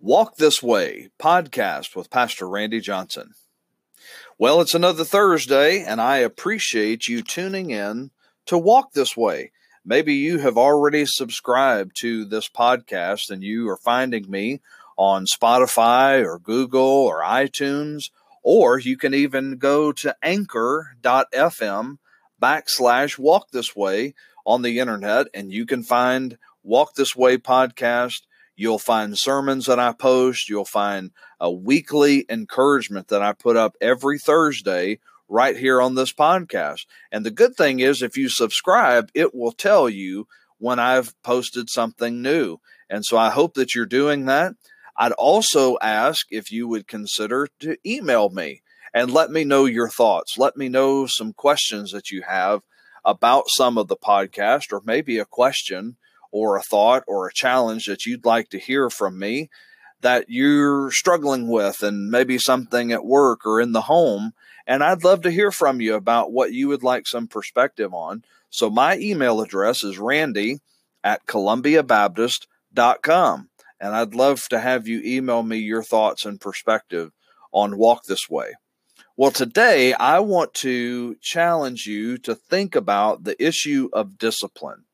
Walk This Way podcast with Pastor Randy Johnson. Well, it's another Thursday, and I appreciate you tuning in to Walk This Way. Maybe you have already subscribed to this podcast and you are finding me on Spotify or Google or iTunes, or you can even go to anchor.fm backslash walk this way on the internet and you can find Walk This Way podcast You'll find sermons that I post. You'll find a weekly encouragement that I put up every Thursday right here on this podcast. And the good thing is, if you subscribe, it will tell you when I've posted something new. And so I hope that you're doing that. I'd also ask if you would consider to email me and let me know your thoughts. Let me know some questions that you have about some of the podcast or maybe a question or a thought or a challenge that you'd like to hear from me that you're struggling with and maybe something at work or in the home. And I'd love to hear from you about what you would like some perspective on. So my email address is randy at columbiabaptist.com. And I'd love to have you email me your thoughts and perspective on Walk This Way. Well, today I want to challenge you to think about the issue of discipline.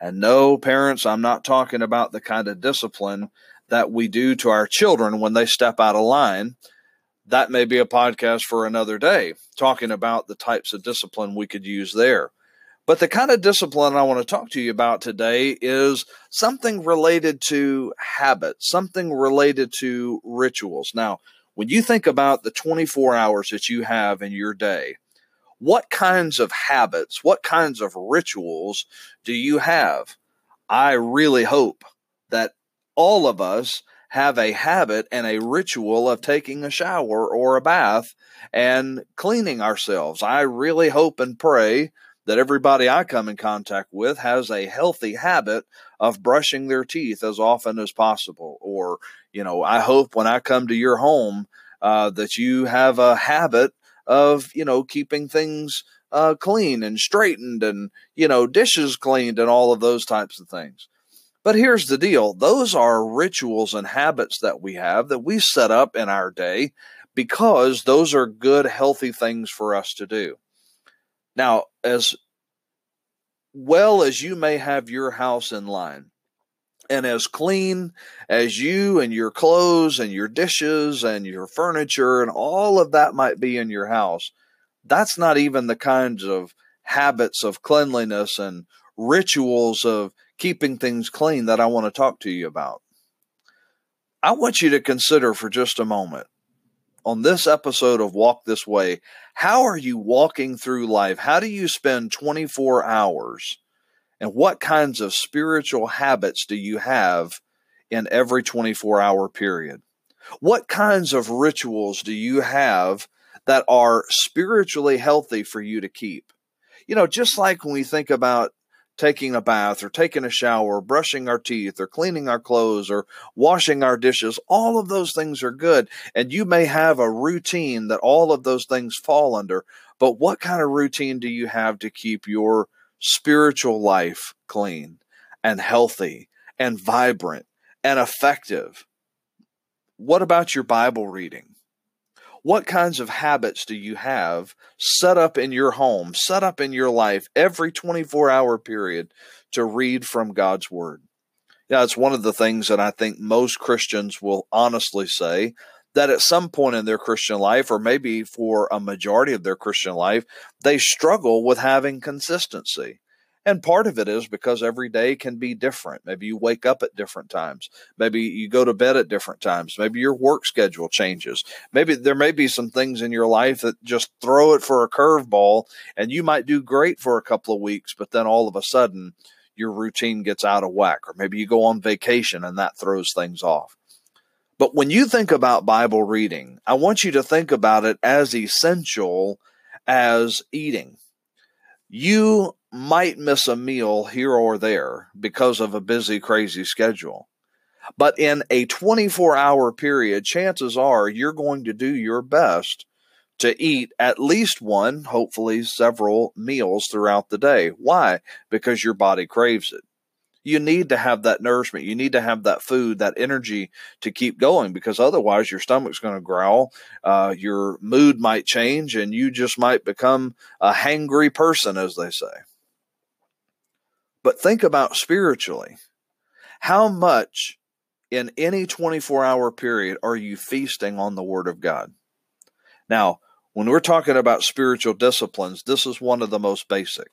And no, parents, I'm not talking about the kind of discipline that we do to our children when they step out of line. That may be a podcast for another day, talking about the types of discipline we could use there. But the kind of discipline I want to talk to you about today is something related to habits, something related to rituals. Now, when you think about the 24 hours that you have in your day, what kinds of habits, what kinds of rituals do you have? I really hope that all of us have a habit and a ritual of taking a shower or a bath and cleaning ourselves. I really hope and pray that everybody I come in contact with has a healthy habit of brushing their teeth as often as possible. Or, you know, I hope when I come to your home uh, that you have a habit of you know keeping things uh, clean and straightened and you know dishes cleaned and all of those types of things. But here's the deal: those are rituals and habits that we have that we set up in our day because those are good, healthy things for us to do. Now, as well as you may have your house in line, and as clean as you and your clothes and your dishes and your furniture and all of that might be in your house, that's not even the kinds of habits of cleanliness and rituals of keeping things clean that I want to talk to you about. I want you to consider for just a moment on this episode of Walk This Way how are you walking through life? How do you spend 24 hours? And what kinds of spiritual habits do you have in every 24 hour period? What kinds of rituals do you have that are spiritually healthy for you to keep? You know, just like when we think about taking a bath or taking a shower, or brushing our teeth or cleaning our clothes or washing our dishes, all of those things are good. And you may have a routine that all of those things fall under. But what kind of routine do you have to keep your spiritual life clean and healthy and vibrant and effective? What about your Bible reading? What kinds of habits do you have set up in your home, set up in your life every 24 hour period to read from God's Word? Yeah, it's one of the things that I think most Christians will honestly say that at some point in their Christian life, or maybe for a majority of their Christian life, they struggle with having consistency. And part of it is because every day can be different. Maybe you wake up at different times. Maybe you go to bed at different times. Maybe your work schedule changes. Maybe there may be some things in your life that just throw it for a curveball and you might do great for a couple of weeks, but then all of a sudden your routine gets out of whack. Or maybe you go on vacation and that throws things off. But when you think about Bible reading, I want you to think about it as essential as eating. You might miss a meal here or there because of a busy, crazy schedule. But in a 24 hour period, chances are you're going to do your best to eat at least one, hopefully several meals throughout the day. Why? Because your body craves it. You need to have that nourishment. You need to have that food, that energy to keep going because otherwise your stomach's going to growl. Uh, your mood might change and you just might become a hangry person, as they say. But think about spiritually. How much in any 24 hour period are you feasting on the Word of God? Now, when we're talking about spiritual disciplines, this is one of the most basic.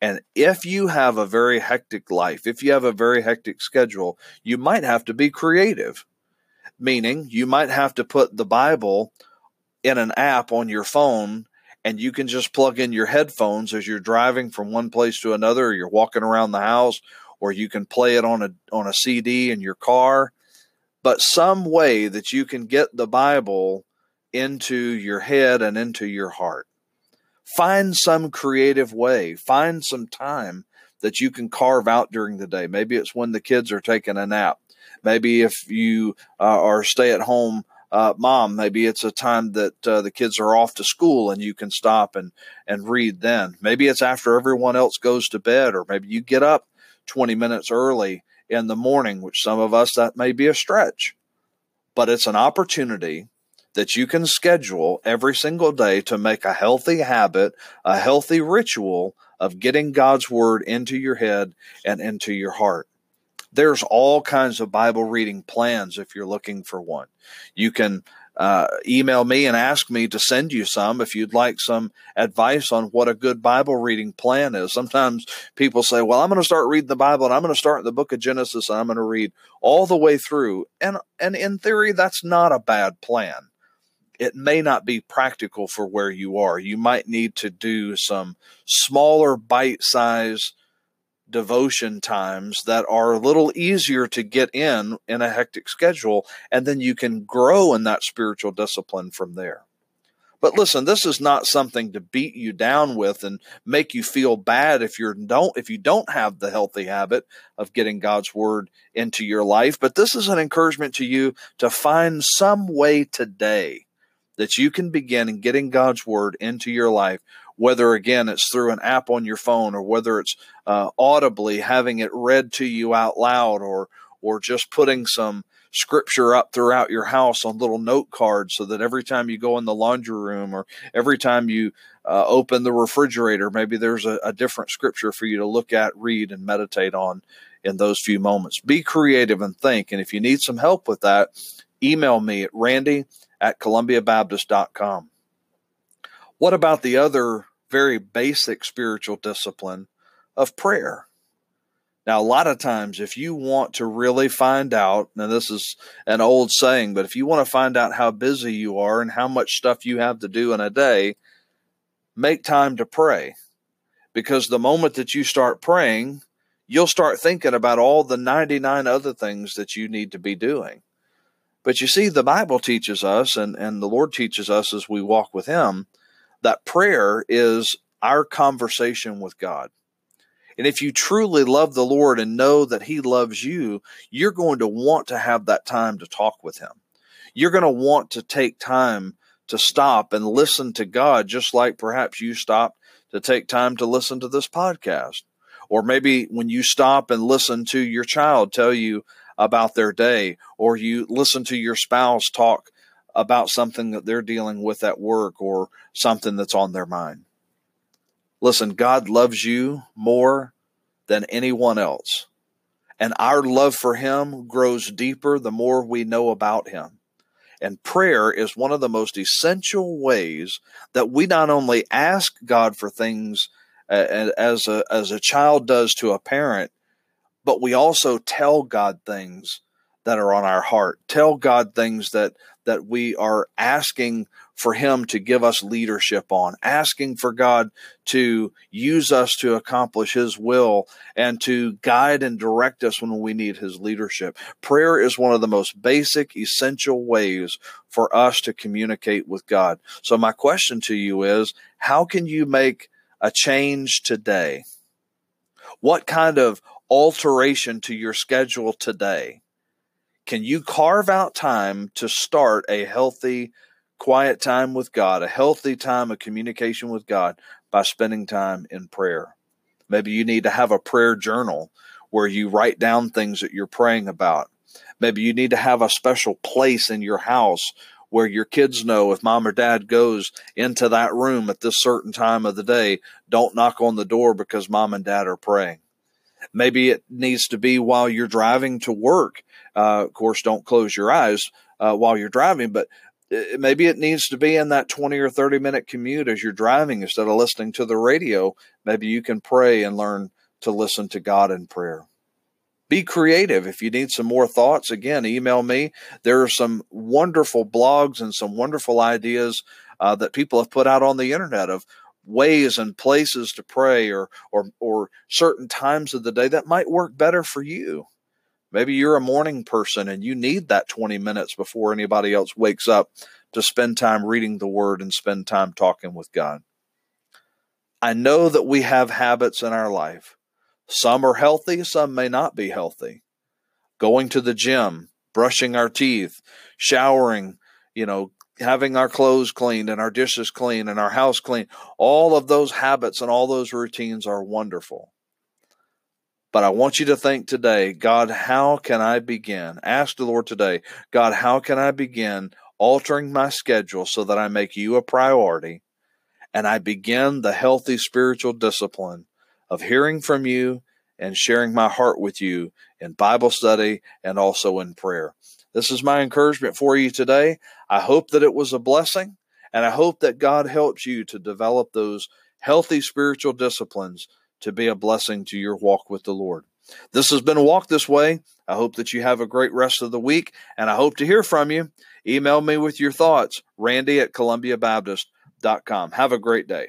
And if you have a very hectic life, if you have a very hectic schedule, you might have to be creative, meaning you might have to put the Bible in an app on your phone and you can just plug in your headphones as you're driving from one place to another or you're walking around the house or you can play it on a on a CD in your car. But some way that you can get the Bible into your head and into your heart Find some creative way, find some time that you can carve out during the day. Maybe it's when the kids are taking a nap. Maybe if you uh, are stay at home uh, mom, maybe it's a time that uh, the kids are off to school and you can stop and, and read then. Maybe it's after everyone else goes to bed, or maybe you get up 20 minutes early in the morning, which some of us that may be a stretch. But it's an opportunity that you can schedule every single day to make a healthy habit, a healthy ritual of getting God's word into your head and into your heart. There's all kinds of Bible reading plans if you're looking for one. You can uh, email me and ask me to send you some if you'd like some advice on what a good Bible reading plan is. Sometimes people say, Well, I'm going to start reading the Bible and I'm going to start in the book of Genesis and I'm going to read all the way through. And, and in theory, that's not a bad plan it may not be practical for where you are. You might need to do some smaller bite size devotion times that are a little easier to get in in a hectic schedule, and then you can grow in that spiritual discipline from there. But listen, this is not something to beat you down with and make you feel bad if you don't if you don't have the healthy habit of getting God's word into your life, but this is an encouragement to you to find some way today that you can begin getting God's word into your life, whether again it's through an app on your phone or whether it's uh, audibly having it read to you out loud or or just putting some scripture up throughout your house on little note cards so that every time you go in the laundry room or every time you uh, open the refrigerator, maybe there's a, a different scripture for you to look at, read, and meditate on in those few moments. Be creative and think. And if you need some help with that, email me at randy at columbiabaptist.com. What about the other very basic spiritual discipline of prayer? Now, a lot of times, if you want to really find out, and this is an old saying, but if you want to find out how busy you are and how much stuff you have to do in a day, make time to pray. Because the moment that you start praying, you'll start thinking about all the 99 other things that you need to be doing. But you see, the Bible teaches us, and, and the Lord teaches us as we walk with Him, that prayer is our conversation with God. And if you truly love the Lord and know that He loves you, you're going to want to have that time to talk with Him. You're going to want to take time to stop and listen to God, just like perhaps you stopped to take time to listen to this podcast. Or maybe when you stop and listen to your child tell you about their day, or you listen to your spouse talk about something that they're dealing with at work or something that's on their mind. Listen, God loves you more than anyone else. And our love for Him grows deeper the more we know about Him. And prayer is one of the most essential ways that we not only ask God for things uh, as a, as a child does to a parent, but we also tell God things that are on our heart. Tell God things that that we are asking for him to give us leadership on, asking for God to use us to accomplish his will and to guide and direct us when we need his leadership. Prayer is one of the most basic, essential ways for us to communicate with God. So my question to you is, how can you make a change today? What kind of alteration to your schedule today, can you carve out time to start a healthy, quiet time with God, a healthy time of communication with God by spending time in prayer? Maybe you need to have a prayer journal where you write down things that you're praying about. Maybe you need to have a special place in your house where your kids know if mom or dad goes into that room at this certain time of the day, don't knock on the door because mom and dad are praying. Maybe it needs to be while you're driving to work. Uh, of course, don't close your eyes uh, while you're driving, but uh, maybe it needs to be in that 20 or 30 minute commute as you're driving instead of listening to the radio. Maybe you can pray and learn to listen to God in prayer. Be creative. If you need some more thoughts, again, email me. There are some wonderful blogs and some wonderful ideas uh, that people have put out on the internet of ways and places to pray or, or, or certain times of the day that might work better for you. Maybe you're a morning person and you need that 20 minutes before anybody else wakes up to spend time reading the word and spend time talking with God. I know that we have habits in our life. Some are healthy, some may not be healthy. Going to the gym, brushing our teeth, showering, you know, having our clothes cleaned and our dishes clean and our house clean, all of those habits and all those routines are wonderful. But I want you to think today, God, how can I begin? Ask the Lord today, God, how can I begin altering my schedule so that I make you a priority and I begin the healthy spiritual discipline of hearing from you and sharing my heart with you in Bible study and also in prayer. This is my encouragement for you today. I hope that it was a blessing, and I hope that God helps you to develop those healthy spiritual disciplines to be a blessing to your walk with the Lord. This has been walk this way. I hope that you have a great rest of the week, and I hope to hear from you. Email me with your thoughts, randy at columbiabaptist.com. Have a great day.